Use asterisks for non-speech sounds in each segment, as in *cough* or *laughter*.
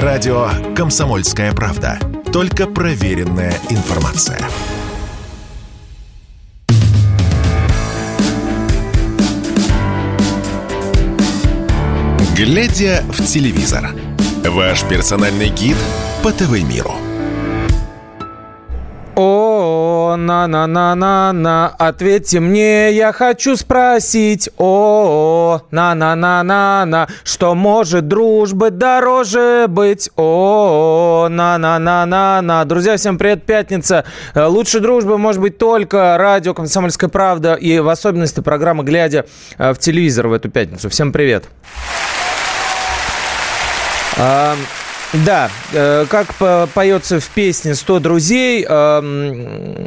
Радио «Комсомольская правда». Только проверенная информация. Глядя в телевизор. Ваш персональный гид по ТВ-миру. На-на-на-на-на, ответьте мне, я хочу спросить. О, на-на-на-на-на, что может дружбы дороже быть? О, на-на-на-на-на. Друзья, всем привет, пятница. Э, лучше дружбы может быть только радио «Комсомольская правда» и в особенности программа «Глядя э, в телевизор» в эту пятницу. Всем привет. А, да, э, как поется в песне «100 друзей», э,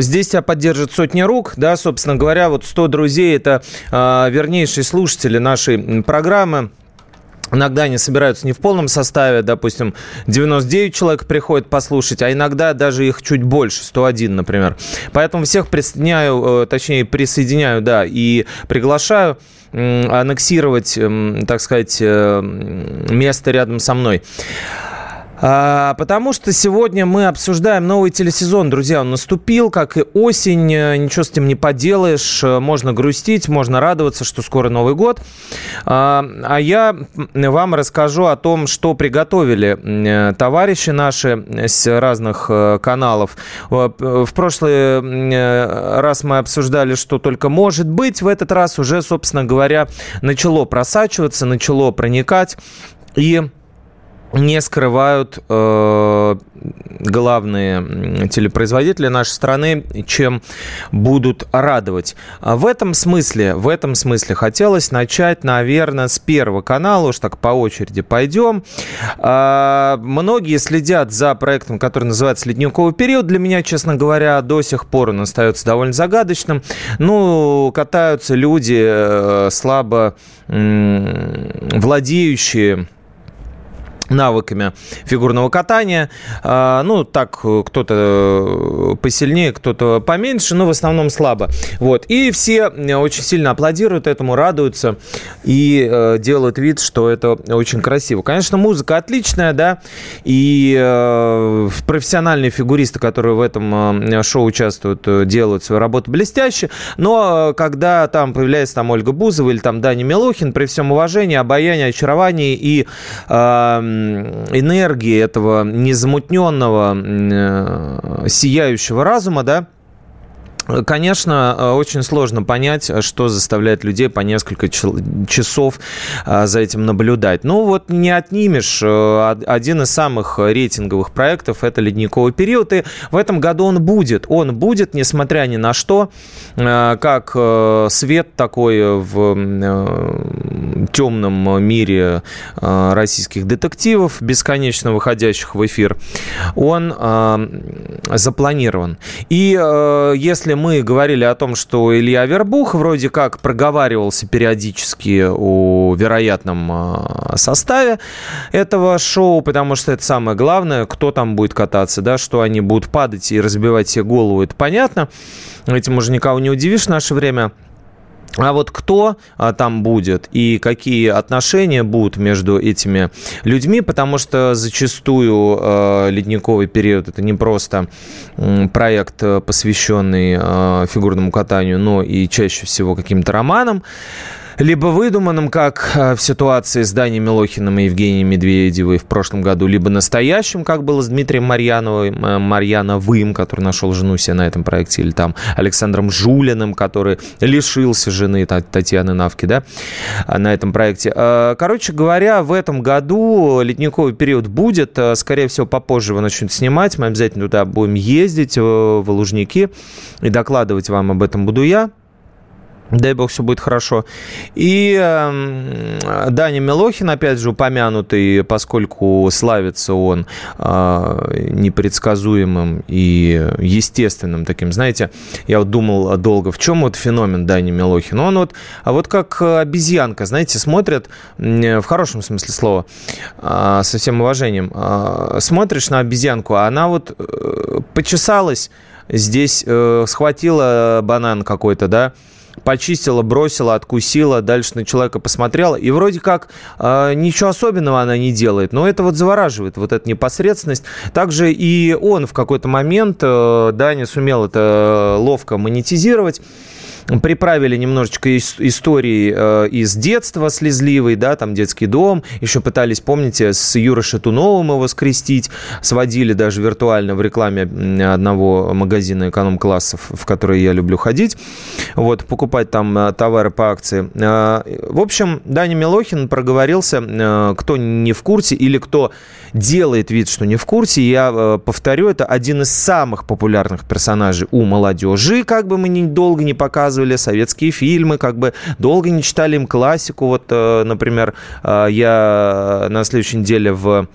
здесь тебя поддержит сотни рук, да, собственно говоря, вот 100 друзей – это э, вернейшие слушатели нашей программы, Иногда они собираются не в полном составе, допустим, 99 человек приходят послушать, а иногда даже их чуть больше, 101, например. Поэтому всех присоединяю, точнее, присоединяю, да, и приглашаю аннексировать, так сказать, э, место рядом со мной. А, потому что сегодня мы обсуждаем новый телесезон. Друзья, он наступил, как и осень. Э, ничего с этим не поделаешь. Э, можно грустить, можно радоваться, что скоро Новый год. А, а я вам расскажу о том, что приготовили э, товарищи наши с разных каналов. В прошлый раз мы обсуждали, что только может быть. В этот раз уже, собственно говоря, начало просачиваться, начало проникать. И не скрывают э, главные телепроизводители нашей страны, чем будут радовать. А в этом смысле, в этом смысле хотелось начать, наверное, с первого канала, уж так по очереди пойдем. Э, многие следят за проектом, который называется «Ледниковый период». Для меня, честно говоря, до сих пор он остается довольно загадочным. Ну, катаются люди э, слабо э, владеющие навыками фигурного катания. А, ну, так, кто-то посильнее, кто-то поменьше, но в основном слабо. Вот. И все очень сильно аплодируют этому, радуются и э, делают вид, что это очень красиво. Конечно, музыка отличная, да, и э, профессиональные фигуристы, которые в этом э, шоу участвуют, делают свою работу блестяще, но когда там появляется там Ольга Бузова или там Даня Милохин, при всем уважении, обаянии, очаровании и э, энергии этого незамутненного, э, сияющего разума, да, Конечно, э, очень сложно понять, что заставляет людей по несколько часов э, за этим наблюдать. Ну вот не отнимешь. Э, один из самых рейтинговых проектов – это «Ледниковый период». И в этом году он будет. Он будет, несмотря ни на что, как свет такой в темном мире российских детективов, бесконечно выходящих в эфир, он запланирован. И если мы говорили о том, что Илья Вербух вроде как проговаривался периодически о вероятном а, составе этого шоу, потому что это самое главное, кто там будет кататься, да, что они будут падать и разбивать себе голову, это понятно. Этим уже никого не удивишь в наше время. А вот кто а, там будет и какие отношения будут между этими людьми, потому что зачастую э, ледниковый период это не просто э, проект, посвященный э, фигурному катанию, но и чаще всего каким-то романам либо выдуманным, как э, в ситуации с Даней Милохиным и Евгением Медведевой в прошлом году, либо настоящим, как было с Дмитрием Марьяновым, э, Марьяновым, который нашел жену себе на этом проекте, или там Александром Жулиным, который лишился жены Татьяны Навки, да, на этом проекте. Э, короче говоря, в этом году ледниковый период будет, скорее всего, попозже его начнут снимать, мы обязательно туда будем ездить, в Лужники, и докладывать вам об этом буду я. Дай бог, все будет хорошо. И э, Даня Милохин, опять же, упомянутый, поскольку славится он э, непредсказуемым и естественным таким. Знаете, я вот думал долго, в чем вот феномен Дани Милохина? Он вот, а вот как обезьянка, знаете, смотрят, в хорошем смысле слова, э, со всем уважением, э, смотришь на обезьянку, а она вот э, почесалась, здесь э, схватила банан какой-то, да, почистила, бросила, откусила, дальше на человека посмотрела. И вроде как э, ничего особенного она не делает, но это вот завораживает, вот эта непосредственность. Также и он в какой-то момент, э, Даня сумел это ловко монетизировать приправили немножечко истории э, из детства слезливой, да, там детский дом, еще пытались, помните, с Юрой Шатуновым его скрестить, сводили даже виртуально в рекламе одного магазина эконом-классов, в который я люблю ходить, вот, покупать там э, товары по акции. Э, в общем, Даня Милохин проговорился, кто не в курсе или кто делает вид, что не в курсе, я повторю, это один из самых популярных персонажей у молодежи, как бы мы ни долго не показывали, показывали советские фильмы, как бы долго не читали им классику. Вот, э, например, э, я на следующей неделе в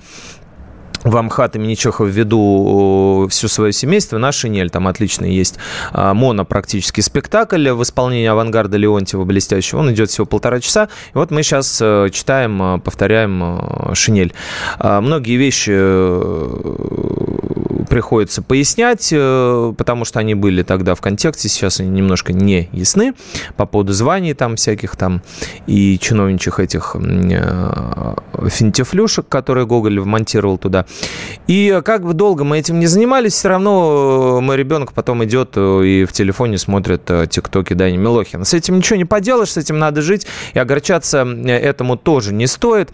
в Амхат имени Чехова веду все свое семейство на шинель. Там отличный есть э, моно практически спектакль в исполнении авангарда Леонтьева блестящего. Он идет всего полтора часа. И вот мы сейчас читаем, повторяем шинель. Многие вещи приходится пояснять, э, потому что они были тогда в контексте, сейчас они немножко не ясны по поводу званий там всяких там и чиновничьих этих э, финтифлюшек, которые Гоголь вмонтировал туда. И как бы долго мы этим не занимались, все равно мой ребенок потом идет э, и в телефоне смотрит тиктоки Дани Милохина. С этим ничего не поделаешь, с этим надо жить, и огорчаться этому тоже не стоит.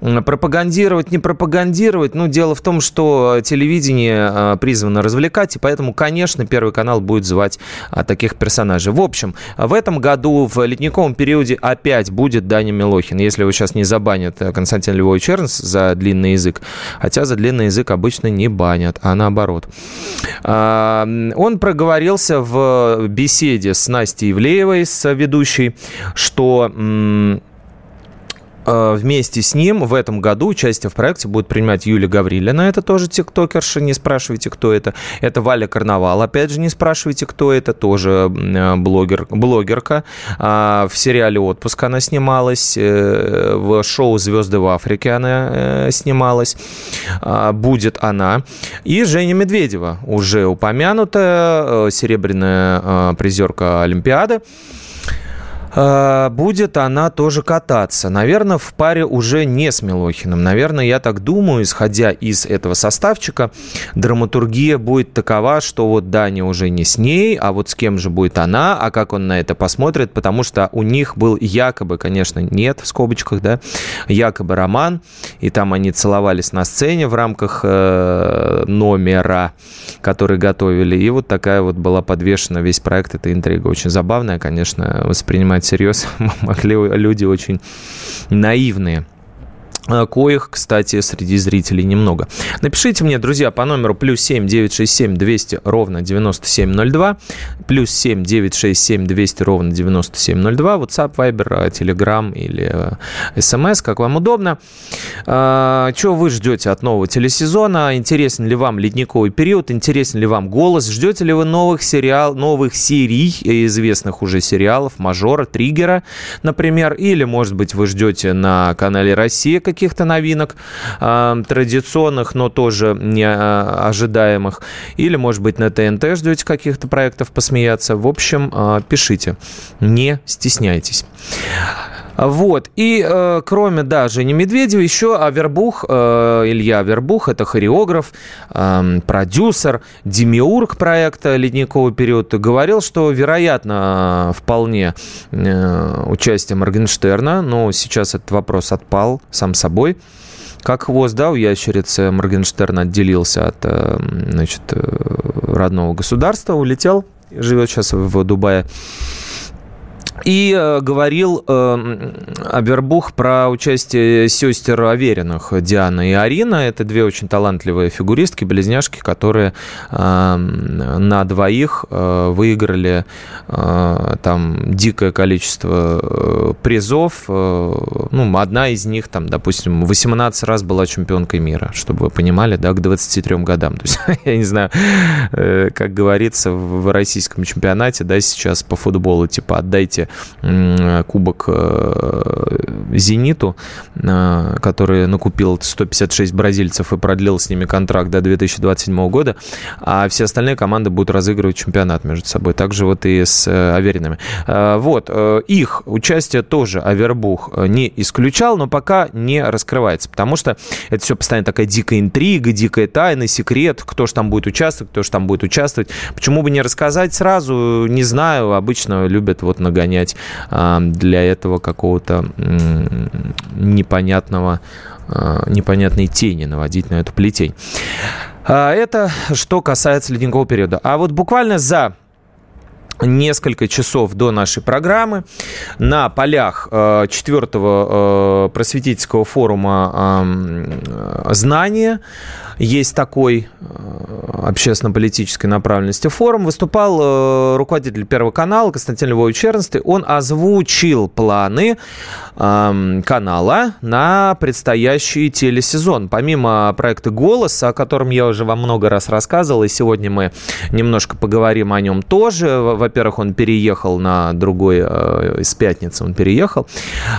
Пропагандировать, не пропагандировать, ну, дело в том, что телевидение а, призвано развлекать, и поэтому, конечно, Первый канал будет звать а, таких персонажей. В общем, в этом году в ледниковом периоде опять будет Даня Милохин, если его сейчас не забанят э, Константин Львович Эрнс за длинный язык, хотя за длинный язык обычно не банят, а наоборот. А, он проговорился в беседе с Настей Ивлеевой, с ведущей, что Э, вместе с ним в этом году участие в проекте будет принимать Юлия Гаврилина, это тоже тиктокерша, не спрашивайте, кто это. Это Валя Карнавал, опять же, не спрашивайте, кто это, тоже э, блогер, блогерка. А, в сериале «Отпуск» она снималась, э, в шоу «Звезды в Африке» она снималась, а, будет она. И Женя Медведева, уже упомянутая, серебряная призерка Олимпиады. А, будет она тоже кататься. Наверное, в паре уже не с Милохиным. Наверное, я так думаю, исходя из этого составчика, драматургия будет такова, что вот Даня уже не с ней, а вот с кем же будет она, а как он на это посмотрит, потому что у них был якобы, конечно, нет в скобочках, да, якобы роман, и там они целовались на сцене в рамках э, номера, который готовили, и вот такая вот была подвешена весь проект, эта интрига очень забавная, конечно, воспринимать принимать всерьез *laughs* могли люди очень наивные коих, кстати, среди зрителей немного. Напишите мне, друзья, по номеру плюс 7 967 200 ровно 9702, плюс 7 967 200 ровно 9702, WhatsApp, Viber, Telegram или SMS, как вам удобно. Чего вы ждете от нового телесезона? Интересен ли вам ледниковый период? Интересен ли вам голос? Ждете ли вы новых сериал, новых серий, известных уже сериалов, мажора, триггера, например? Или, может быть, вы ждете на канале Россия какие каких-то новинок э, традиционных, но тоже не э, ожидаемых. Или, может быть, на ТНТ ждете каких-то проектов посмеяться. В общем, э, пишите, не стесняйтесь. Вот. И э, кроме, да, Жени Медведева, еще Авербух, э, Илья Авербух, это хореограф, э, продюсер, демиург проекта «Ледниковый период», говорил, что, вероятно, вполне э, участие Моргенштерна, но сейчас этот вопрос отпал сам собой. Как хвост, да, у ящерицы Моргенштерн отделился от, э, значит, э, родного государства, улетел, живет сейчас в Дубае. И э, говорил э, Абербух про участие сестер Авериных, Диана и Арина. Это две очень талантливые фигуристки, близняшки, которые э, на двоих э, выиграли э, там дикое количество э, призов. Э, ну, одна из них, там, допустим, 18 раз была чемпионкой мира, чтобы вы понимали, да, к 23 годам. То есть, *laughs* я не знаю, э, как говорится в российском чемпионате, да, сейчас по футболу, типа, отдайте кубок «Зениту», который накупил 156 бразильцев и продлил с ними контракт до 2027 года, а все остальные команды будут разыгрывать чемпионат между собой. Также вот и с Аверинами. Вот, их участие тоже Авербух не исключал, но пока не раскрывается, потому что это все постоянно такая дикая интрига, дикая тайна, секрет, кто же там будет участвовать, кто же там будет участвовать. Почему бы не рассказать сразу, не знаю, обычно любят вот нагонять а, для этого какого-то непонятного а, непонятной тени наводить на эту плетень. А, это что касается ледникового периода. А вот буквально за несколько часов до нашей программы на полях э, четвертого э, просветительского форума «Знания» есть такой э, общественно-политической направленности форум. Выступал руководитель Первого канала Константин Львович Чернстый. Он озвучил планы канала на предстоящий телесезон. Помимо проекта «Голос», о котором я уже вам много раз рассказывал, и сегодня мы немножко поговорим о нем тоже. Во-первых, он переехал на другой, э, из пятницы он переехал.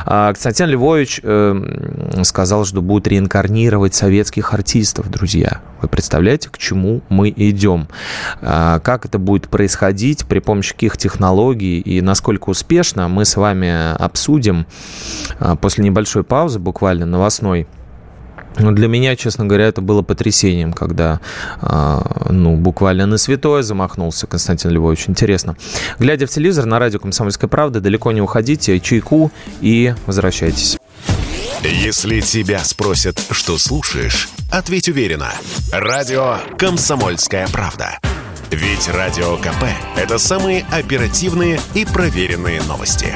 А Константин Львович э, сказал, что будет реинкарнировать советских артистов, друзья. Вы представляете, к чему мы идем? А как это будет происходить, при помощи каких технологий и насколько успешно, мы с вами обсудим а, после небольшой паузы, буквально новостной, но для меня, честно говоря, это было потрясением, когда, а, ну, буквально на святое замахнулся Константин Львович. Интересно. Глядя в телевизор на радио «Комсомольская правда», далеко не уходите, чайку и возвращайтесь. Если тебя спросят, что слушаешь, ответь уверенно. Радио «Комсомольская правда». Ведь Радио КП – это самые оперативные и проверенные новости.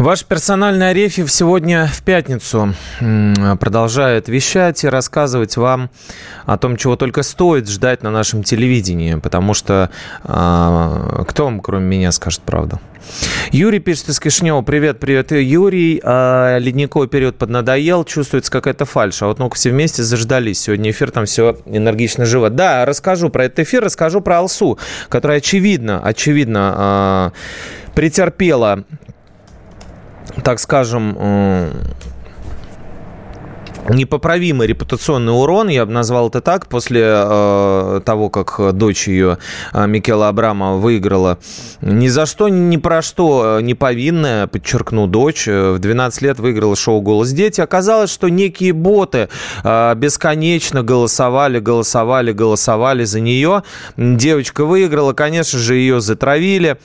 Ваш персональный Арефьев сегодня в пятницу продолжает вещать и рассказывать вам о том, чего только стоит ждать на нашем телевидении, потому что а, кто вам, кроме меня, скажет правду? Юрий пишет из Кишнева. Привет, привет, Юрий. А, ледниковый период поднадоел, чувствуется какая-то фальш. А вот ну-ка все вместе заждались. Сегодня эфир там все энергично живо. Да, расскажу про этот эфир, расскажу про Алсу, которая очевидно, очевидно а, претерпела так скажем, э, непоправимый репутационный урон, я бы назвал это так, после э, того, как дочь ее, э, Микела Абрама, выиграла. Ни за что, ни про что э, не повинная, подчеркну, дочь, э, в 12 лет выиграла шоу «Голос дети». Оказалось, что некие боты э, бесконечно голосовали, голосовали, голосовали за нее. Девочка выиграла, конечно же, ее затравили.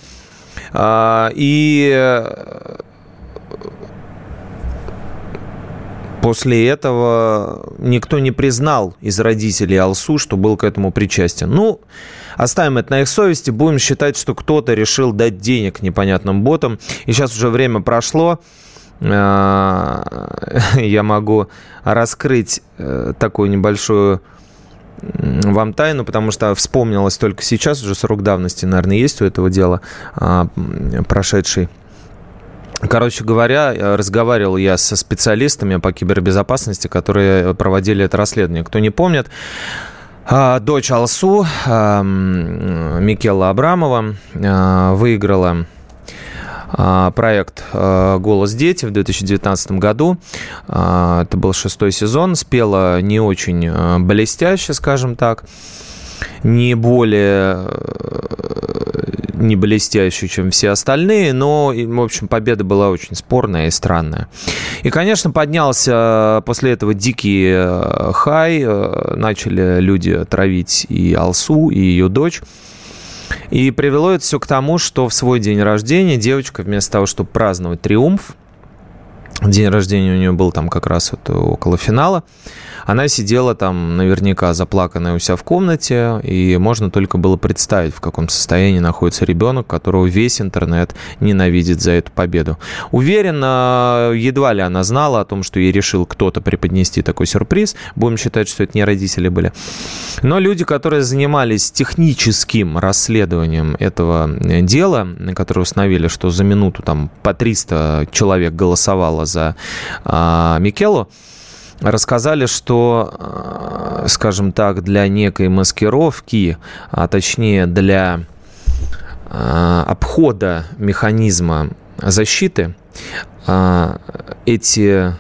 Э, и После этого никто не признал из родителей Алсу, что был к этому причастен. Ну, оставим это на их совести, будем считать, что кто-то решил дать денег непонятным ботам. И сейчас уже время прошло, а, *laughs* я могу раскрыть э, такую небольшую вам тайну, потому что вспомнилось только сейчас, уже срок давности, наверное, есть у этого дела а, прошедший. Короче говоря, э, разговаривал я со специалистами по кибербезопасности, которые проводили это расследование. Кто не помнит, а, дочь Алсу, а, Микела Абрамова, а, выиграла проект «Голос дети» в 2019 году. Это был шестой сезон. Спела не очень блестяще, скажем так не более не блестящую, чем все остальные, но, в общем, победа была очень спорная и странная. И, конечно, поднялся после этого дикий э, хай, э, начали люди травить и Алсу, и ее дочь. И привело это все к тому, что в свой день рождения девочка вместо того, чтобы праздновать триумф, День рождения у нее был там как раз вот около финала. Она сидела там наверняка заплаканная у себя в комнате, и можно только было представить, в каком состоянии находится ребенок, которого весь интернет ненавидит за эту победу. Уверен, едва ли она знала о том, что ей решил кто-то преподнести такой сюрприз. Будем считать, что это не родители были. Но люди, которые занимались техническим расследованием этого дела, которые установили, что за минуту там по 300 человек голосовало за а, Микелу, рассказали, что, э, скажем так, для некой маскировки, а точнее для э, обхода механизма защиты, э, эти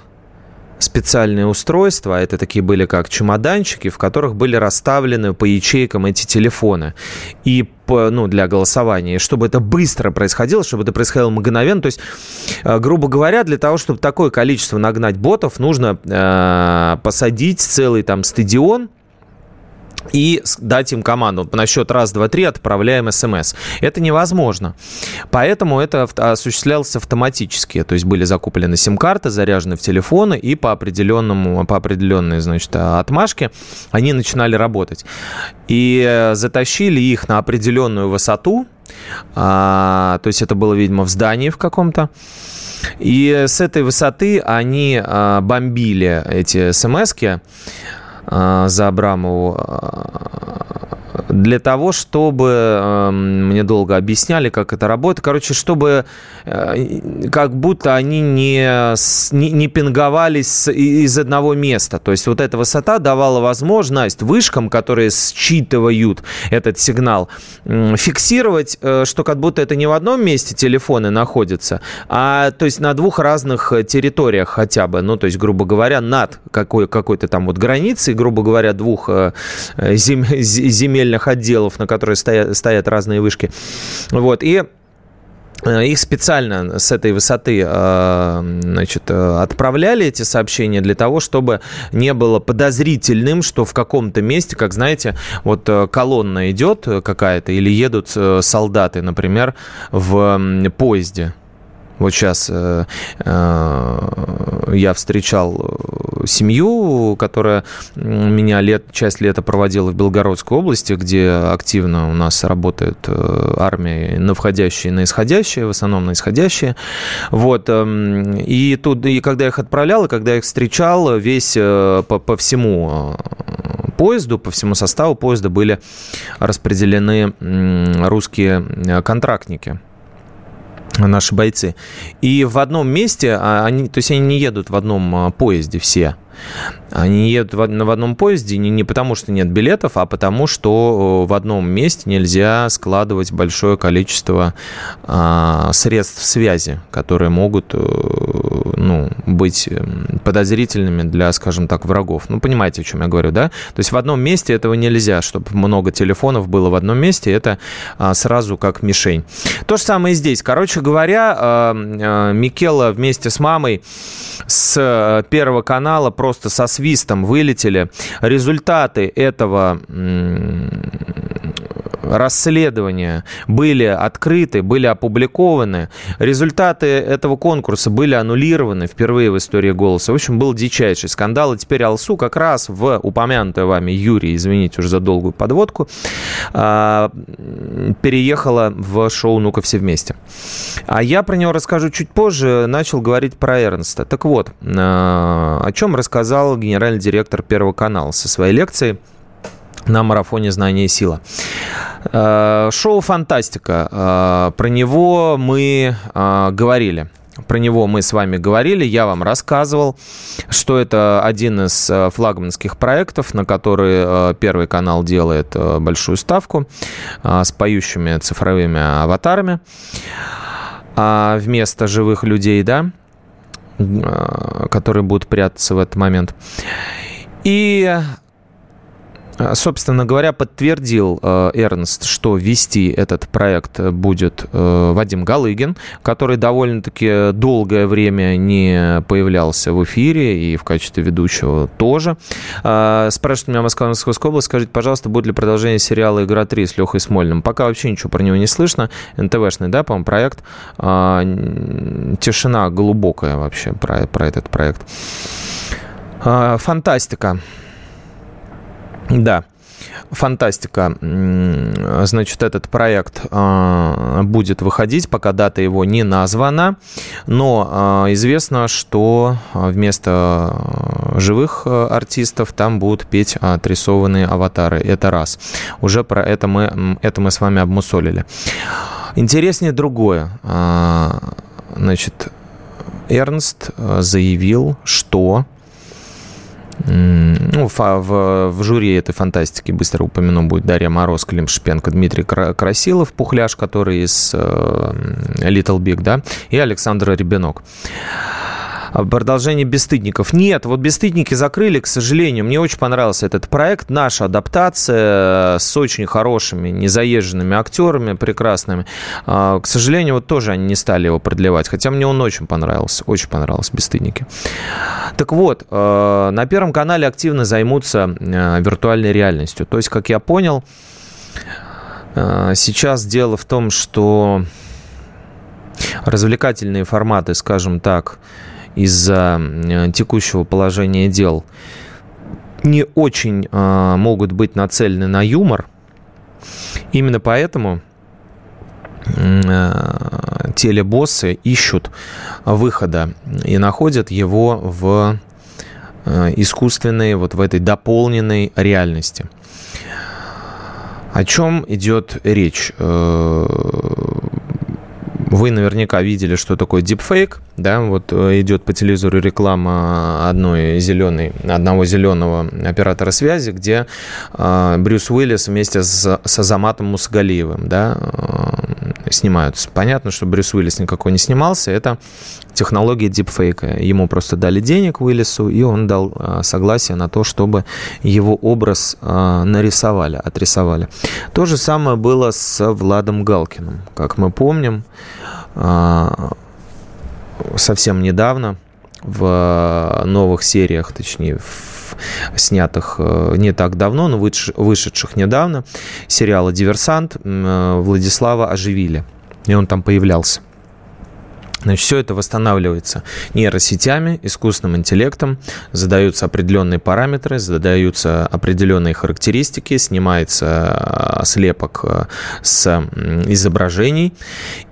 специальные устройства. Это такие были как чемоданчики, в которых были расставлены по ячейкам эти телефоны. И ну, для голосования, чтобы это быстро происходило, чтобы это происходило мгновенно. То есть, э, грубо говоря, для того, чтобы такое количество нагнать ботов, нужно э, посадить целый там стадион, и дать им команду на счет раз, два, три отправляем смс. Это невозможно. Поэтому это осуществлялось автоматически. То есть были закуплены сим-карты, заряжены в телефоны, и по определенному, по определенной, значит, отмашке они начинали работать. И э, затащили их на определенную высоту, а, то есть это было, видимо, в здании в каком-то. И с этой высоты они а, бомбили эти смс-ки а, за Абрамову а, для того, чтобы эм, мне долго объясняли, как это работает. Короче, чтобы э, как будто они не, не, не пинговались из одного места. То есть вот эта высота давала возможность вышкам, которые считывают этот сигнал, фиксировать, э, что как будто это не в одном месте телефоны находятся, а то есть на двух разных территориях хотя бы. Ну, то есть, грубо говоря, над какой, какой-то там вот границей, грубо говоря, двух э, отдельных отделов, на которые стоят, стоят разные вышки. Вот, и э, их специально с этой высоты э, значит, э, отправляли эти сообщения для того, чтобы не было подозрительным, что в каком-то месте, как знаете, вот колонна идет какая-то или едут солдаты, например, в поезде вот сейчас э, э, я встречал э, семью, которая меня лет, часть лета проводила в Белгородской области, где активно у нас работает э, армия на входящие и на исходящие, в основном на исходящие. Вот. Э, и, тут, и когда я их отправлял, и когда я их встречал, весь э, по, по всему поезду, по всему составу поезда были распределены русские контрактники наши бойцы. И в одном месте, а, они, то есть они не едут в одном а, поезде все, они едут в, в одном поезде не, не потому, что нет билетов, а потому, что в одном месте нельзя складывать большое количество а, средств связи, которые могут э, ну, быть эм, подозрительными для, скажем так, врагов. Ну, понимаете, о чем я говорю, да? То есть в одном месте этого нельзя, чтобы много телефонов было в одном месте, это а, сразу как мишень. То же самое и здесь. Короче говоря, а, а, Микела вместе с мамой с э, Первого канала просто со свистом вылетели. Результаты этого расследования были открыты, были опубликованы. Результаты этого конкурса были аннулированы впервые в истории «Голоса». В общем, был дичайший скандал. И теперь Алсу как раз в упомянутое вами Юрий, извините уже за долгую подводку, а, переехала в шоу «Ну-ка все вместе». А я про него расскажу чуть позже. Начал говорить про Эрнста. Так вот, а, о чем рассказал генеральный директор Первого канала со своей лекцией на марафоне «Знание и сила». Э, шоу «Фантастика». Э, про него мы э, говорили. Про него мы с вами говорили, я вам рассказывал, что это один из флагманских проектов, на который Первый канал делает большую ставку с поющими цифровыми аватарами вместо живых людей, да, которые будут прятаться в этот момент. И собственно говоря, подтвердил э, Эрнст, что вести этот проект будет э, Вадим Галыгин, который довольно-таки долгое время не появлялся в эфире и в качестве ведущего тоже. Э, спрашивает меня Москва, Московская область, скажите, пожалуйста, будет ли продолжение сериала «Игра 3» с Лехой Смольным? Пока вообще ничего про него не слышно. НТВшный, да, по-моему, проект. Э, тишина глубокая вообще про, про этот проект. Фантастика. Да. Фантастика. Значит, этот проект а, будет выходить, пока дата его не названа, но а, известно, что вместо живых артистов там будут петь отрисованные аватары. Это раз. Уже про это мы, это мы с вами обмусолили. Интереснее другое. А, значит, Эрнст заявил, что ну, в, в, жюри этой фантастики быстро упомяну будет Дарья Мороз, Клим Шпенко, Дмитрий Красилов, Пухляш, который из э, Little Big, да, и Александр Ребенок. А, продолжение «Бесстыдников». Нет, вот «Бесстыдники» закрыли, к сожалению. Мне очень понравился этот проект. Наша адаптация с очень хорошими, незаезженными актерами, прекрасными. А, к сожалению, вот тоже они не стали его продлевать. Хотя мне он очень понравился. Очень понравился «Бесстыдники». Так вот, а, на Первом канале активно займутся виртуальной реальностью. То есть, как я понял, сейчас дело в том, что развлекательные форматы, скажем так, из-за э, текущего положения дел не очень э, могут быть нацелены на юмор. Именно поэтому э, телебоссы ищут выхода и находят его в искусственной, вот в этой дополненной реальности. О чем идет речь? Вы наверняка видели, что такое дипфейк. Да, вот э, идет по телевизору реклама одной зеленой, одного зеленого оператора связи, где э, Брюс Уиллис вместе с, с Азаматом Мусагалиевым да, э, снимаются. Понятно, что Брюс Уиллис никакой не снимался. Это технология дипфейка. Ему просто дали денег Уиллису, и он дал э, согласие на то, чтобы его образ э, нарисовали, отрисовали. То же самое было с Владом Галкиным. Как мы помним, а, совсем недавно в новых сериях, точнее, в снятых э, не так давно, но вышедших недавно, сериала «Диверсант» э, Владислава оживили. И он там появлялся. Значит, все это восстанавливается нейросетями, искусственным интеллектом, задаются определенные параметры, задаются определенные характеристики, снимается а, слепок а, с изображений,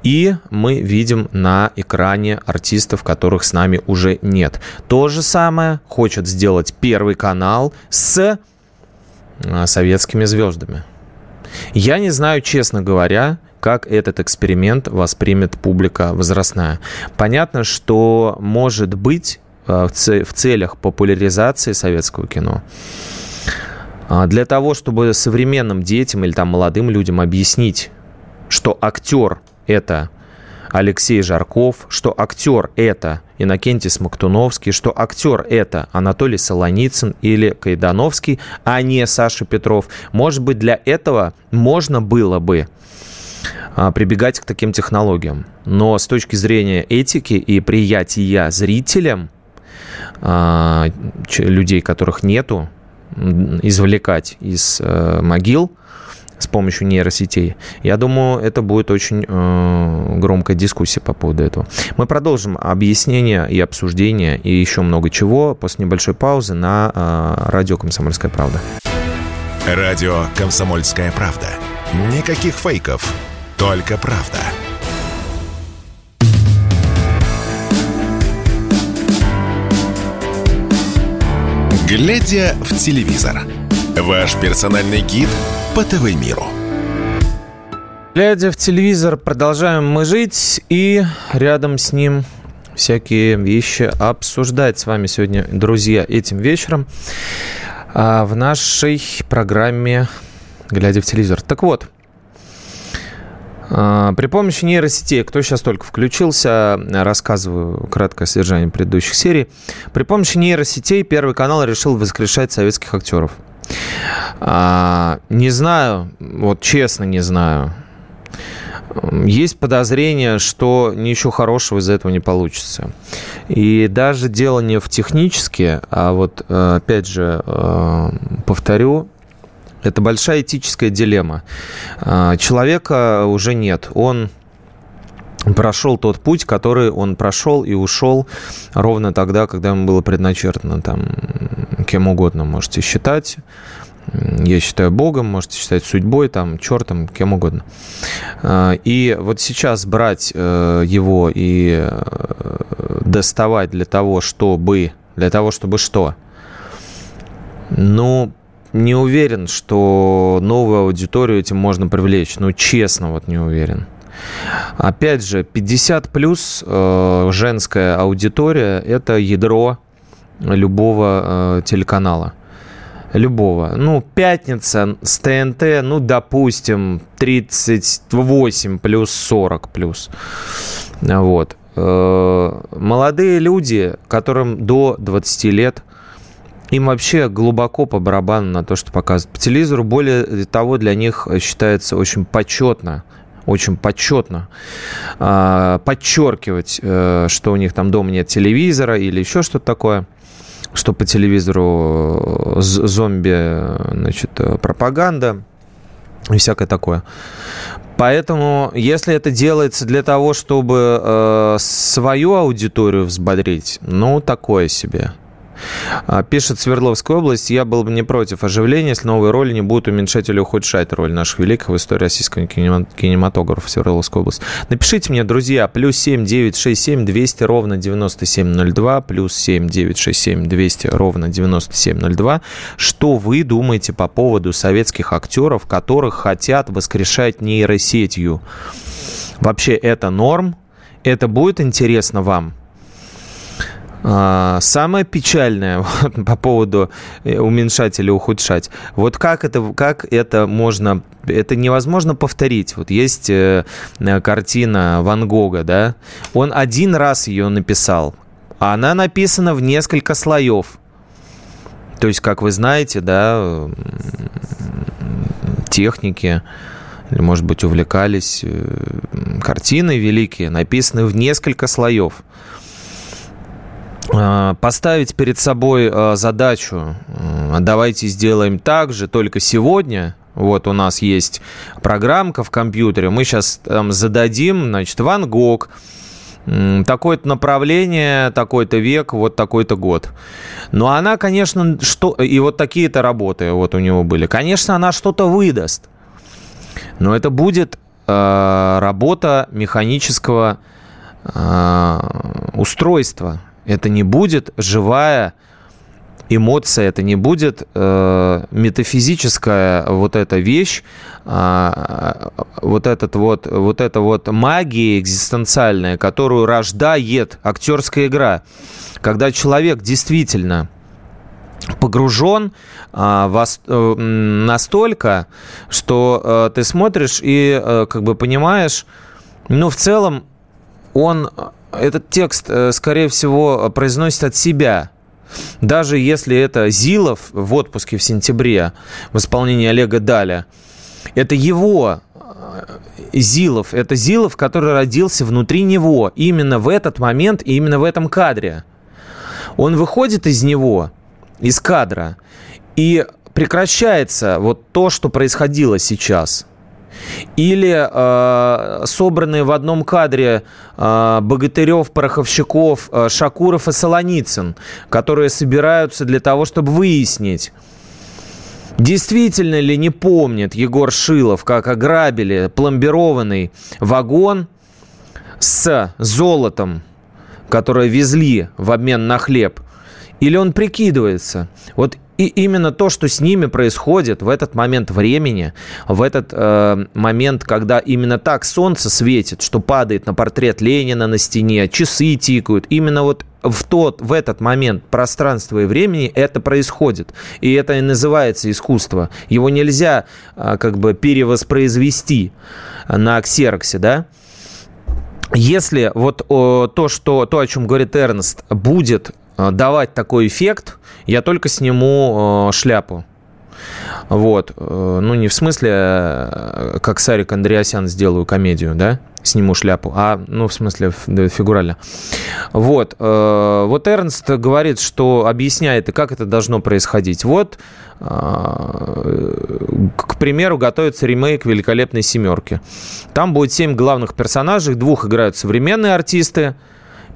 и мы видим на экране артистов, которых с нами уже нет. То же самое хочет сделать Первый канал с а, советскими звездами. Я не знаю, честно говоря, как этот эксперимент воспримет публика возрастная. Понятно, что может быть э, в целях популяризации советского кино а, для того, чтобы современным детям или там молодым людям объяснить, что актер это Алексей Жарков, что актер это Иннокентий Смоктуновский, что актер это Анатолий Солоницын или Кайдановский, а не Саша Петров. Может быть, для этого можно было бы прибегать к таким технологиям. Но с точки зрения этики и приятия зрителям, а, людей, которых нету, извлекать из э, могил с помощью нейросетей. Я думаю, это будет очень э, громкая дискуссия по поводу этого. Мы продолжим объяснение и обсуждение и еще много чего после небольшой паузы на э, радио «Комсомольская правда». Радио «Комсомольская правда». Никаких фейков, только правда. Глядя в телевизор. Ваш персональный гид по ТВ-миру. Глядя в телевизор, продолжаем мы жить и рядом с ним всякие вещи обсуждать с вами сегодня, друзья, этим вечером а, в нашей программе «Глядя в телевизор». Так вот, при помощи нейросетей, кто сейчас только включился, рассказываю краткое содержание предыдущих серий. При помощи нейросетей Первый канал решил воскрешать советских актеров. А, не знаю, вот честно не знаю. Есть подозрение, что ничего хорошего из этого не получится. И даже дело не в технически, а вот, э, опять же, э, повторю, это большая этическая дилемма. А, человека уже нет. Он прошел тот путь, который он прошел и ушел ровно тогда, когда ему было предначертано там кем угодно можете считать. Я считаю Богом, можете считать судьбой, там, чертом, кем угодно. А, и вот сейчас брать э, его и э, доставать для того, чтобы... Для того, чтобы что? Ну, не уверен, что новую аудиторию этим можно привлечь. Ну, честно, вот не уверен. Опять же, 50 плюс э, женская аудитория – это ядро любого э, телеканала. Любого. Ну, пятница с ТНТ, ну, допустим, 38 плюс 40 плюс. Вот. Э, молодые люди, которым до 20 лет, им вообще глубоко по барабану на то, что показывают по телевизору. Более того, для них считается очень почетно очень почетно э, подчеркивать, э, что у них там дома нет телевизора или еще что-то такое что по телевизору э, зомби, значит, э, пропаганда и всякое такое. Поэтому, если это делается для того, чтобы свою аудиторию взбодрить, ну, такое себе. А, пишет Свердловская область, я был бы не против оживления, если новые роли не будут уменьшать или ухудшать роль наших великих в истории российского кинематографа Свердловской области. Напишите мне, друзья, плюс 7 967 200 ровно 9702, плюс 7 967 200 ровно 9702. Что вы думаете по поводу советских актеров, которых хотят воскрешать нейросетью? Вообще это норм? Это будет интересно вам? А, самое печальное *laughs* вот, по поводу э, уменьшать или ухудшать, вот как это, как это можно, это невозможно повторить. Вот есть э, э, картина Ван Гога, да, он один раз ее написал, а она написана в несколько слоев. То есть, как вы знаете, да, техники, или, может быть, увлекались картины великие, написаны в несколько слоев. А, поставить перед собой а, задачу, давайте сделаем так же, только сегодня, вот у нас есть программка в компьютере, мы сейчас там зададим, значит, Ван Гог, такое-то направление, такой-то век, вот такой-то год. Но она, конечно, что... И вот такие-то работы вот у него были. Конечно, она что-то выдаст. Но это будет э, работа механического э, устройства. Это не будет живая эмоция, это не будет э, метафизическая вот эта вещь, э, вот этот вот, вот эта вот магия экзистенциальная, которую рождает актерская игра, когда человек действительно погружен а, вас, а, настолько, что а, ты смотришь и а, как бы понимаешь, ну в целом он этот текст, э, скорее всего, произносит от себя. Даже если это Зилов в отпуске в сентябре в исполнении Олега Даля, это его э, Зилов, это Зилов, который родился внутри него именно в этот момент и именно в этом кадре. Он выходит из него, из кадра, и прекращается вот то, что происходило сейчас – или э, собранные в одном кадре э, Богатырев, Пороховщиков, э, Шакуров и Солоницын, которые собираются для того, чтобы выяснить, Действительно ли не помнит Егор Шилов, как ограбили пломбированный вагон с золотом, которое везли в обмен на хлеб? Или он прикидывается? Вот и именно то, что с ними происходит в этот момент времени, в этот э, момент, когда именно так солнце светит, что падает на портрет Ленина на стене, часы тикают, именно вот в тот, в этот момент пространства и времени это происходит. И это и называется искусство. Его нельзя э, как бы перевоспроизвести на ксероксе, да? Если вот о, то, что, то, о чем говорит Эрнст, будет давать такой эффект, я только сниму э, шляпу. Вот. Э, ну, не в смысле, э, как Сарик Андреасян сделаю комедию, да? Сниму шляпу, а, ну, в смысле, фигурально. Вот. Э, вот Эрнст говорит, что объясняет, как это должно происходить. Вот, к примеру, готовится ремейк «Великолепной семерки». Там будет семь главных персонажей, двух играют современные артисты,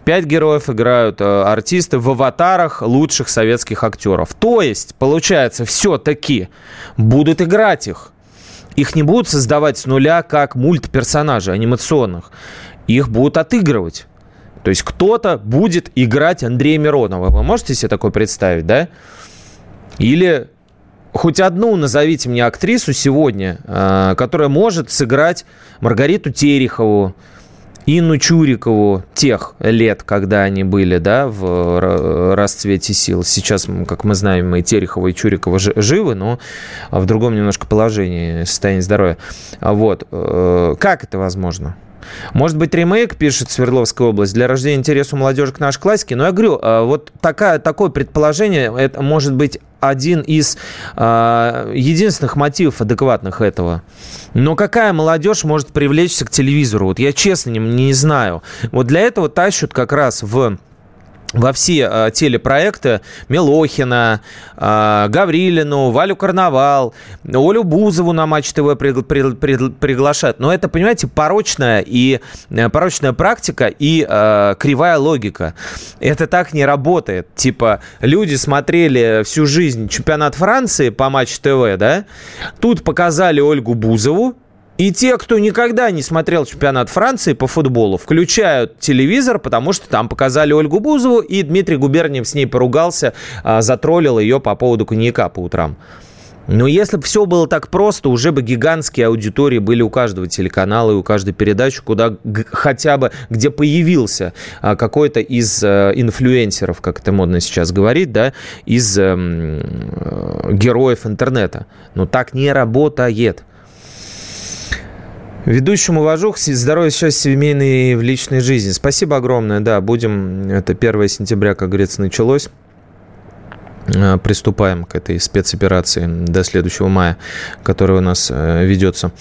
Пять героев играют э, артисты в аватарах лучших советских актеров. То есть, получается, все-таки будут играть их. Их не будут создавать с нуля как мультперсонажей анимационных. Их будут отыгрывать. То есть кто-то будет играть Андрея Миронова. Вы можете себе такое представить, да? Или хоть одну назовите мне актрису сегодня, э, которая может сыграть Маргариту Терехову, Инну Чурикову тех лет, когда они были, да, в расцвете сил. Сейчас, как мы знаем, и Терехова, и Чурикова живы, но в другом немножко положении состояние здоровья. Вот. Э, как это возможно? Может быть, ремейк, пишет Свердловская область, для рождения интереса у молодежи к нашей классике. Но я говорю, а, вот такая, такое предположение, это может быть один из э, единственных мотивов адекватных этого. Но какая молодежь может привлечься к телевизору? Вот я честно не, не знаю. Вот для этого тащут как раз в во все э, телепроекты Милохина, э, Гаврилину, Валю Карнавал, Олю Бузову на Матч ТВ при, при, при, приглашают. Но это, понимаете, порочная и э, порочная практика и э, кривая логика. Это так не работает. Типа, люди смотрели всю жизнь чемпионат Франции по Матч ТВ, да? Тут показали Ольгу Бузову, и те, кто никогда не смотрел чемпионат Франции по футболу, включают телевизор, потому что там показали Ольгу Бузову, и Дмитрий Губерниев с ней поругался, а, затроллил ее по поводу коньяка по утрам. Но если бы все было так просто, уже бы гигантские аудитории были у каждого телеканала и у каждой передачи, куда хотя бы, где появился а, какой-то из а, инфлюенсеров, как это модно сейчас говорить, да, из а, героев интернета. Но так не работает. Ведущему вожух, здоровья, счастья, семейной в личной жизни. Спасибо огромное, да, будем, это 1 сентября, как говорится, началось. Э, приступаем к этой спецоперации до следующего мая, которая у нас э, ведется.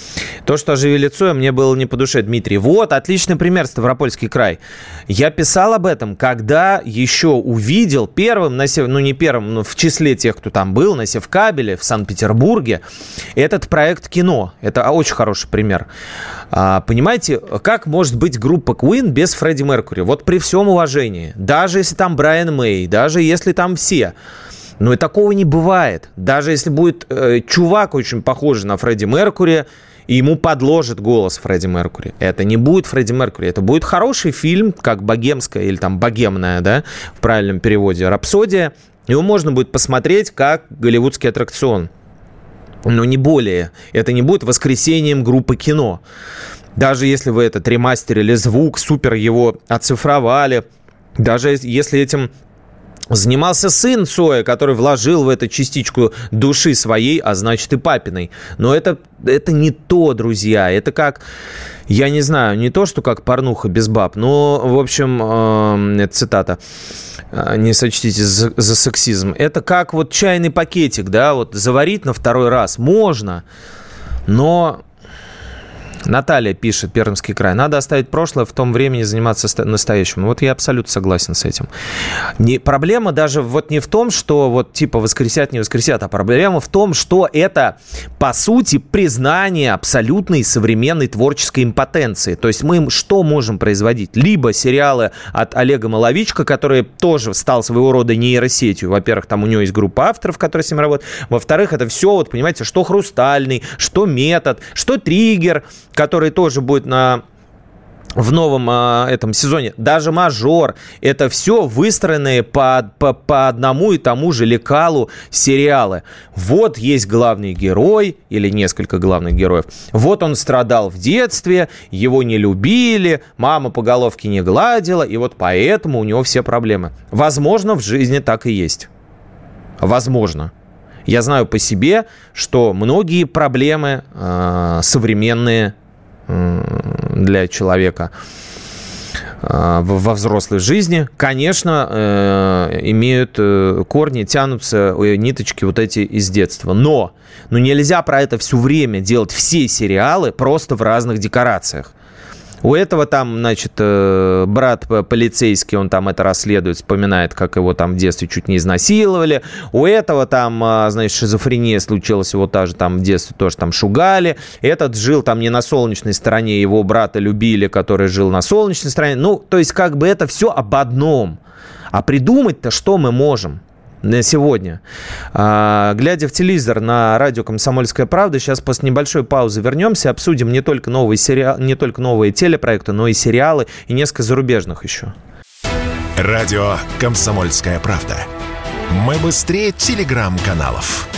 То, что оживили Цоя, мне было не по душе, Дмитрий. Вот, отличный пример, Ставропольский край. Я писал об этом, когда еще увидел первым, на сев... ну не первым, но в числе тех, кто там был, на Севкабеле, в Санкт-Петербурге, этот проект кино. Это очень хороший пример. А, понимаете, как может быть группа Queen без Фредди Меркури? Вот при всем уважении. Даже если там Брайан Мэй, даже если там все – но и такого не бывает. Даже если будет э, чувак очень похожий на Фредди Меркури, и ему подложит голос Фредди Меркури. Это не будет Фредди Меркури, это будет хороший фильм, как богемская или там богемная, да, в правильном переводе, рапсодия. Его можно будет посмотреть как голливудский аттракцион. Но не более. Это не будет воскресением группы кино. Даже если вы это ремастерили звук, супер его оцифровали, даже если этим Занимался сын Цоя, который вложил в эту частичку души своей, а значит и папиной. Но это, это не то, друзья. Это как, я не знаю, не то, что как порнуха без баб. Но, в общем, э, это цитата. Э, не сочтите за, за сексизм. Это как вот чайный пакетик, да, вот заварить на второй раз можно. Но Наталья пишет, Пермский край. Надо оставить прошлое, в том времени заниматься настоящим. Вот я абсолютно согласен с этим. Не, проблема даже вот не в том, что вот типа воскресят, не воскресят, а проблема в том, что это, по сути, признание абсолютной современной творческой импотенции. То есть мы что можем производить? Либо сериалы от Олега Маловичка, который тоже стал своего рода нейросетью. Во-первых, там у него есть группа авторов, которые с ним работают. Во-вторых, это все, вот понимаете, что хрустальный, что метод, что триггер, который тоже будет на в новом э, этом сезоне, даже мажор, это все выстроенные по, по, по одному и тому же лекалу сериалы. Вот есть главный герой или несколько главных героев. Вот он страдал в детстве, его не любили, мама по головке не гладила, и вот поэтому у него все проблемы. Возможно, в жизни так и есть. Возможно. Я знаю по себе, что многие проблемы э, современные для человека во взрослой жизни, конечно, имеют корни, тянутся ниточки вот эти из детства. Но, ну нельзя про это все время делать все сериалы просто в разных декорациях. У этого там, значит, э, брат полицейский, он там это расследует, вспоминает, как его там в детстве чуть не изнасиловали. У этого там, а, значит, шизофрения случилась, его тоже там в детстве тоже там шугали. Этот жил там не на солнечной стороне, его брата любили, который жил на солнечной стороне. Ну, то есть как бы это все об одном. А придумать-то что мы можем? Сегодня. А, глядя в телевизор на радио «Комсомольская правда», сейчас после небольшой паузы вернемся, обсудим не только новые, сериалы, не только новые телепроекты, но и сериалы, и несколько зарубежных еще. Радио «Комсомольская правда». Мы быстрее телеграм-каналов.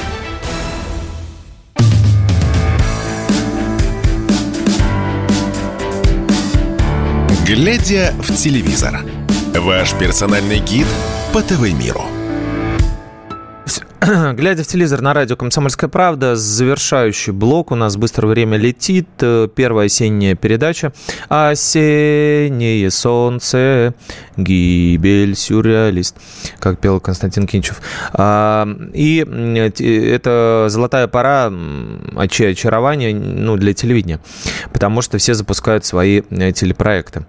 Глядя в телевизор. Ваш персональный гид по ТВ-миру. *clears throat* Глядя в телевизор на радио «Комсомольская правда», завершающий блок у нас быстро время летит. Э, первая осенняя передача. «Осеннее солнце, гибель сюрреалист», как пел Константин Кинчев. А, и это золотая пора очарования ну, для телевидения, потому что все запускают свои э, телепроекты.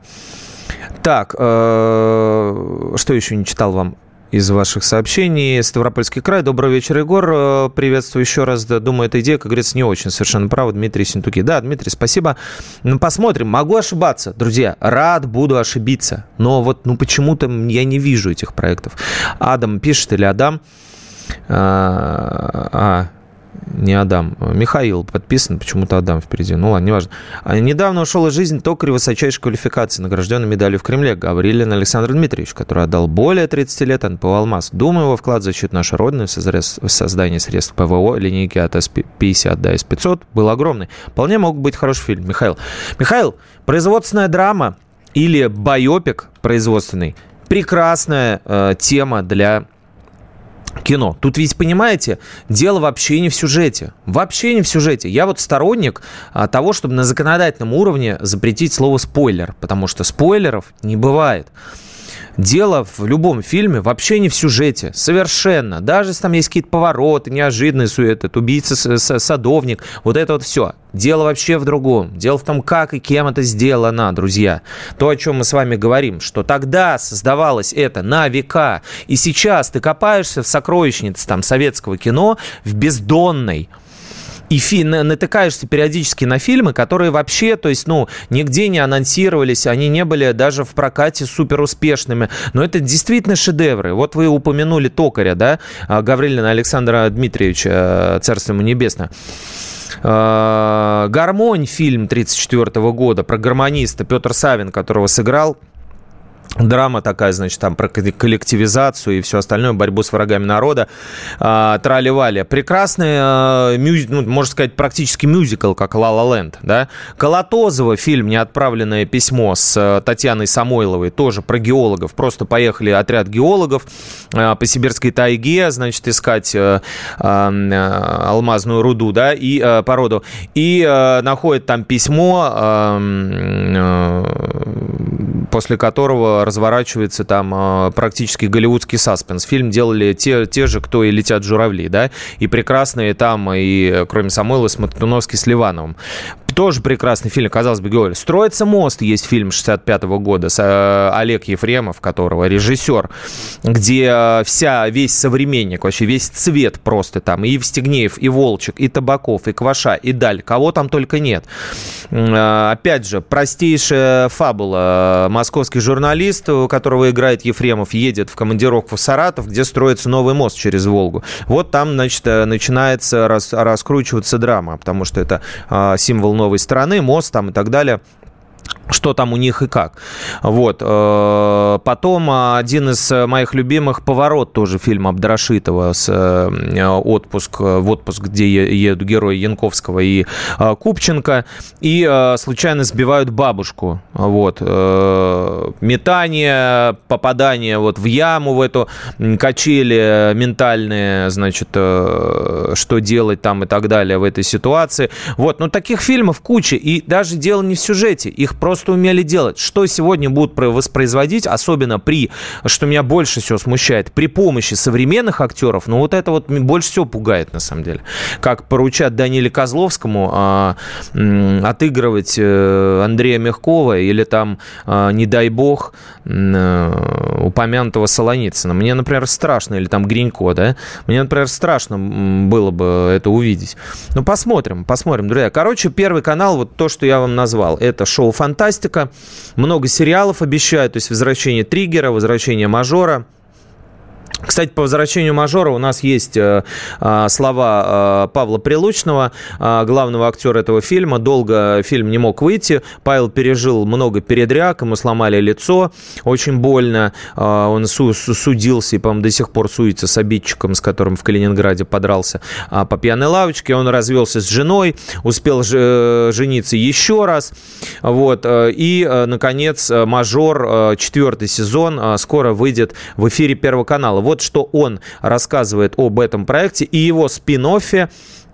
Так, э, что еще не читал вам? Из ваших сообщений. Ставропольский край. Добрый вечер, Егор. Э, приветствую еще раз. Думаю, эта идея, как говорится, не очень совершенно права. Дмитрий Синтуки. Да, Дмитрий, спасибо. Ну, посмотрим. Могу ошибаться, друзья. Рад буду ошибиться. Но вот, ну, почему-то я не вижу этих проектов. Адам пишет или Адам? А, а не Адам, Михаил подписан, почему-то Адам впереди. Ну ладно, неважно. А недавно ушел из жизни токарь высочайшей квалификации, награжденный медалью в Кремле, Гаврилин Александр Дмитриевич, который отдал более 30 лет НПО «Алмаз». Думаю, его вклад в защиту нашей Родины, в создание средств ПВО, линейки от С-50 до С-500 был огромный. Вполне мог быть хороший фильм. Михаил. Михаил, производственная драма или байопик производственный – прекрасная э, тема для кино. Тут ведь, понимаете, дело вообще не в сюжете. Вообще не в сюжете. Я вот сторонник а, того, чтобы на законодательном уровне запретить слово «спойлер», потому что спойлеров не бывает. Дело в любом фильме вообще не в сюжете. Совершенно. Даже если там есть какие-то повороты, неожиданные суеты, убийца, садовник, вот это вот все. Дело вообще в другом. Дело в том, как и кем это сделано, друзья. То, о чем мы с вами говорим, что тогда создавалось это на века. И сейчас ты копаешься в сокровищнице там, советского кино в бездонной и фи- натыкаешься периодически на фильмы, которые вообще, то есть, ну, нигде не анонсировались, они не были даже в прокате супер успешными. Но это действительно шедевры. Вот вы упомянули Токаря, да, а, Гаврилина Александра Дмитриевича, э, царство ему небесное. А, «Гармонь» фильм 1934 года про гармониста Петр Савин, которого сыграл драма такая, значит, там про коллективизацию и все остальное, борьбу с врагами народа, э, трали-вали. Прекрасный, э, мюз, ну, можно сказать, практически мюзикл, как «Ла Ла Ленд», да. Колотозова фильм «Неотправленное письмо» с э, Татьяной Самойловой, тоже про геологов. Просто поехали отряд геологов э, по сибирской тайге, значит, искать э, э, алмазную руду, да, и э, породу. И э, находят там письмо, э, э, после которого разворачивается там а, практически голливудский саспенс. Фильм делали те, те же, кто и «Летят журавли», да, и прекрасные там, и кроме Самойла, Смоктуновский с Ливановым тоже прекрасный фильм, казалось бы, говорю. «Строится мост» есть фильм 65 -го года с э, Олег Ефремов, которого режиссер, где э, вся, весь современник, вообще весь цвет просто там, и Евстигнеев, и Волчек, и Табаков, и Кваша, и Даль, кого там только нет. Э, опять же, простейшая фабула. Московский журналист, которого играет Ефремов, едет в командировку в Саратов, где строится новый мост через Волгу. Вот там, значит, начинается рас, раскручиваться драма, потому что это символ нового новой страны, мост там и так далее что там у них и как. Вот. Э, потом один из моих любимых «Поворот», тоже фильм Абдрашитова с э, отпуск, в отпуск, где едут герои Янковского и э, Купченко, и случайно сбивают бабушку. Вот. Метание, попадание вот в яму, в эту качели ментальные, значит, что делать там и так далее в этой ситуации. Вот. Но таких фильмов куча, и даже дело не в сюжете, их просто просто умели делать. Что сегодня будут воспроизводить, особенно при, что меня больше всего смущает, при помощи современных актеров, ну вот это вот больше всего пугает на самом деле. Как поручат Даниле Козловскому а, отыгрывать э, Андрея Мягкова или там, а, не дай бог, а, упомянутого Солоницына. Мне, например, страшно, или там Гринько, да? Мне, например, страшно было бы это увидеть. Ну, посмотрим, посмотрим, друзья. Короче, Первый канал, вот то, что я вам назвал, это шоу «Фантастика». Много сериалов обещают, то есть «Возвращение Триггера», «Возвращение Мажора», кстати, по возвращению мажора у нас есть э, э, слова э, Павла Прилучного, э, главного актера этого фильма. Долго фильм не мог выйти. Павел пережил много передряг, ему сломали лицо, очень больно. Э, он су- судился и, по-моему, до сих пор суется с обидчиком, с которым в Калининграде подрался э, по пьяной лавочке. Он развелся с женой, успел ж- жениться еще раз. Вот. И, наконец, мажор, четвертый сезон, скоро выйдет в эфире Первого канала. Вот что он рассказывает об этом проекте и его спин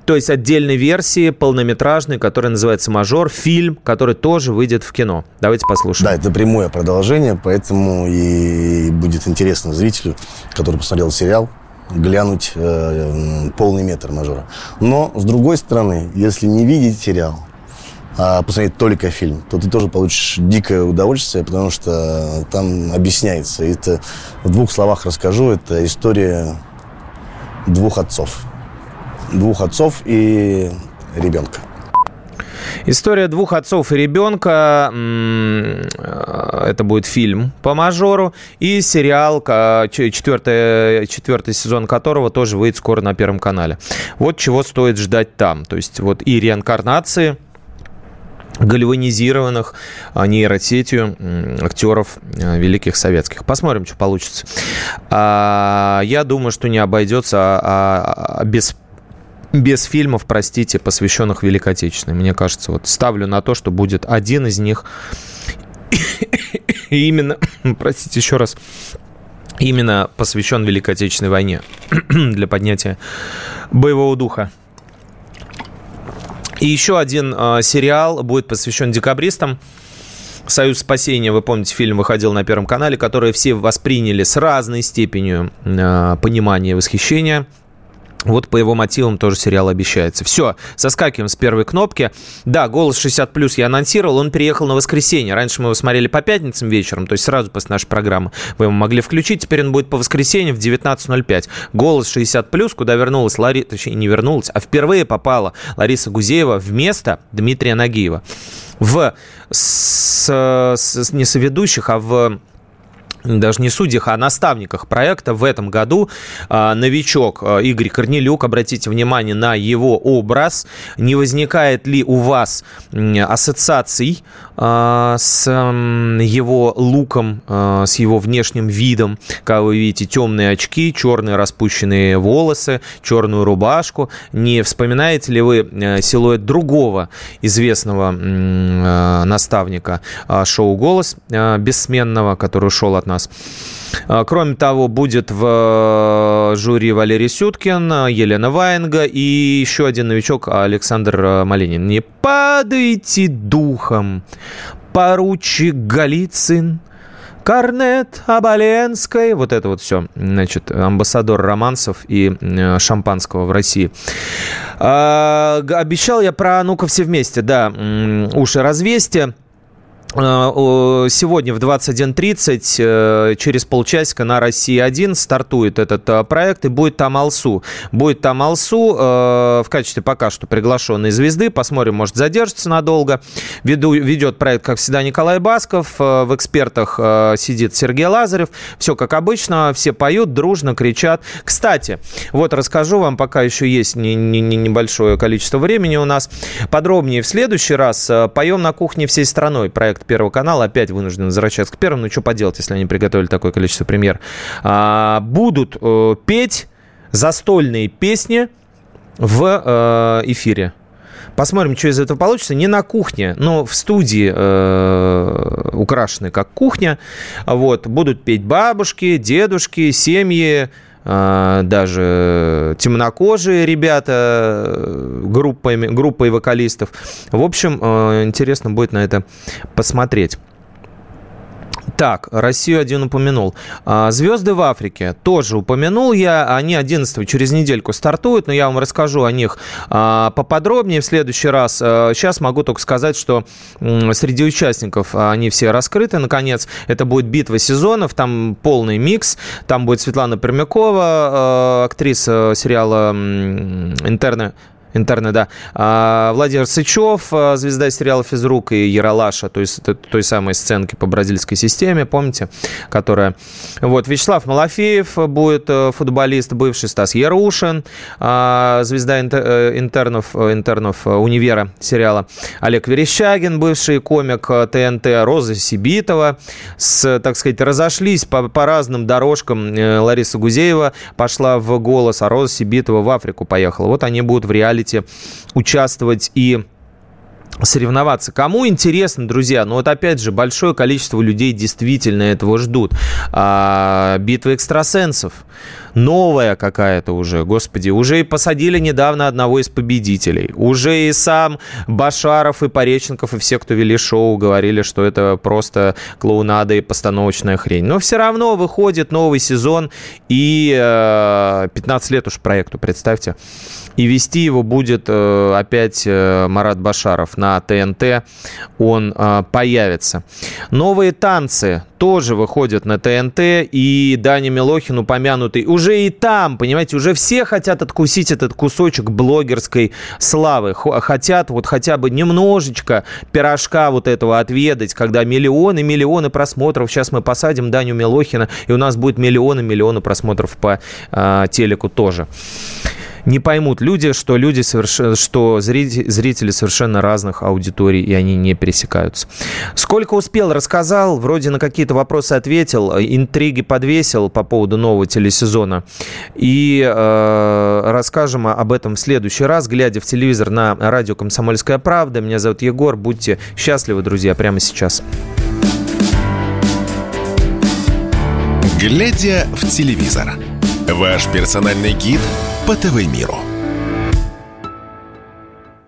то есть отдельной версии полнометражной, которая называется «Мажор», фильм, который тоже выйдет в кино. Давайте послушаем. Да, это прямое продолжение, поэтому и будет интересно зрителю, который посмотрел сериал, глянуть э, полный метр «Мажора». Но, с другой стороны, если не видеть сериал, а посмотреть только фильм, то ты тоже получишь дикое удовольствие, потому что там объясняется. Это в двух словах расскажу. Это история двух отцов. Двух отцов и ребенка. История двух отцов и ребенка. Это будет фильм по мажору. И сериал, четвертый, четвертый сезон которого тоже выйдет скоро на Первом канале. Вот чего стоит ждать там. То есть вот и реинкарнации гальванизированных а, нейросетью актеров а, великих советских. Посмотрим, что получится. А, я думаю, что не обойдется без без фильмов, простите, посвященных Великой Отечественной. Мне кажется, вот ставлю на то, что будет один из них. Именно, *coughs* простите еще раз, именно посвящен Великой Отечественной войне *coughs* для поднятия боевого духа. И еще один э, сериал будет посвящен декабристам. «Союз спасения», вы помните, фильм выходил на Первом канале, который все восприняли с разной степенью э, понимания и восхищения. Вот по его мотивам тоже сериал обещается. Все, соскакиваем с первой кнопки. Да, «Голос 60+,» я анонсировал, он переехал на воскресенье. Раньше мы его смотрели по пятницам вечером, то есть сразу после нашей программы. Вы его могли включить, теперь он будет по воскресенью в 19.05. «Голос 60+,» куда вернулась Лариса, точнее, не вернулась, а впервые попала Лариса Гузеева вместо Дмитрия Нагиева. В с, с, не соведущих, а в даже не судьях, а наставниках проекта в этом году а, новичок а, Игорь Корнелюк. Обратите внимание на его образ. Не возникает ли у вас ассоциаций с его луком, с его внешним видом? Как вы видите, темные очки, черные распущенные волосы, черную рубашку. Не вспоминаете ли вы силуэт другого известного наставника шоу «Голос» бессменного, который ушел от нас? А, кроме того, будет в э, жюри Валерий Сюткин, Елена Ваенга и еще один новичок Александр э, Малинин. Не падайте духом, поручик Голицын, Корнет Абаленской, вот это вот все, значит, амбассадор романсов и э, шампанского в России. А, обещал я про «Ну-ка все вместе», да, уши развесьте. Э, сегодня в 21.30 э, через полчасика на России-1 стартует этот э, проект и будет там Алсу. Будет там Алсу в качестве пока что приглашенной звезды. Посмотрим, может задержится надолго. Веду, ведет проект, как всегда, Николай Басков. В экспертах сидит Сергей Лазарев. Все как обычно, все поют, дружно кричат. Кстати, вот расскажу вам, пока еще есть не, не, не небольшое количество времени у нас. Подробнее в следующий раз. Поем на кухне всей страной. Проект Первого канала. Опять вынуждены возвращаться к Первому. Ну, что поделать, если они приготовили такое количество премьер. А, будут э, петь застольные песни в э, эфире. Посмотрим, что из этого получится. Не на кухне, но в студии э, украшены как кухня. Вот. Будут петь бабушки, дедушки, семьи, даже темнокожие ребята, группами, группой вокалистов. В общем, интересно будет на это посмотреть. Так, Россию один упомянул. А, Звезды в Африке тоже упомянул я. Они 11 через недельку стартуют, но я вам расскажу о них а, поподробнее в следующий раз. Сейчас а, могу только сказать, что среди участников они все раскрыты, наконец. Это будет битва сезонов, там полный микс. Там будет Светлана Пермякова, актриса сериала «Интерны», интерны, да. А, Владимир Сычев, а, звезда сериала «Физрук» и Яралаша, то есть той самой сценки по бразильской системе, помните, которая... Вот, Вячеслав Малафеев будет э, футболист, бывший Стас Ярушин, а, звезда э, интернов, э, интернов универа сериала, Олег Верещагин, бывший комик ТНТ, Роза Сибитова, с, так сказать, разошлись по, по разным дорожкам. Лариса Гузеева пошла в «Голос», а Роза Сибитова в Африку поехала. Вот они будут в реалити будете участвовать и соревноваться. Кому интересно, друзья, ну вот опять же, большое количество людей действительно этого ждут. А, битва экстрасенсов. Новая какая-то уже, господи. Уже и посадили недавно одного из победителей. Уже и сам Башаров и Пореченков и все, кто вели шоу, говорили, что это просто клоунада и постановочная хрень. Но все равно выходит новый сезон и э, 15 лет уж проекту, представьте. И вести его будет э, опять э, Марат Башаров на ТНТ. Он э, появится. Новые танцы тоже выходят на ТНТ. И Даня Милохин упомянутый. Уже и там, понимаете, уже все хотят откусить этот кусочек блогерской славы. Хотят вот хотя бы немножечко пирожка вот этого отведать, когда миллионы, миллионы просмотров. Сейчас мы посадим Даню Милохина, и у нас будет миллионы, миллионы просмотров по э, телеку тоже не поймут люди, что люди соверш... что зрители, зрители совершенно разных аудиторий, и они не пересекаются. Сколько успел, рассказал, вроде на какие-то вопросы ответил, интриги подвесил по поводу нового телесезона. И э, расскажем об этом в следующий раз, глядя в телевизор на радио «Комсомольская правда». Меня зовут Егор. Будьте счастливы, друзья, прямо сейчас. Глядя в телевизор. Ваш персональный гид – по ТВ-миру.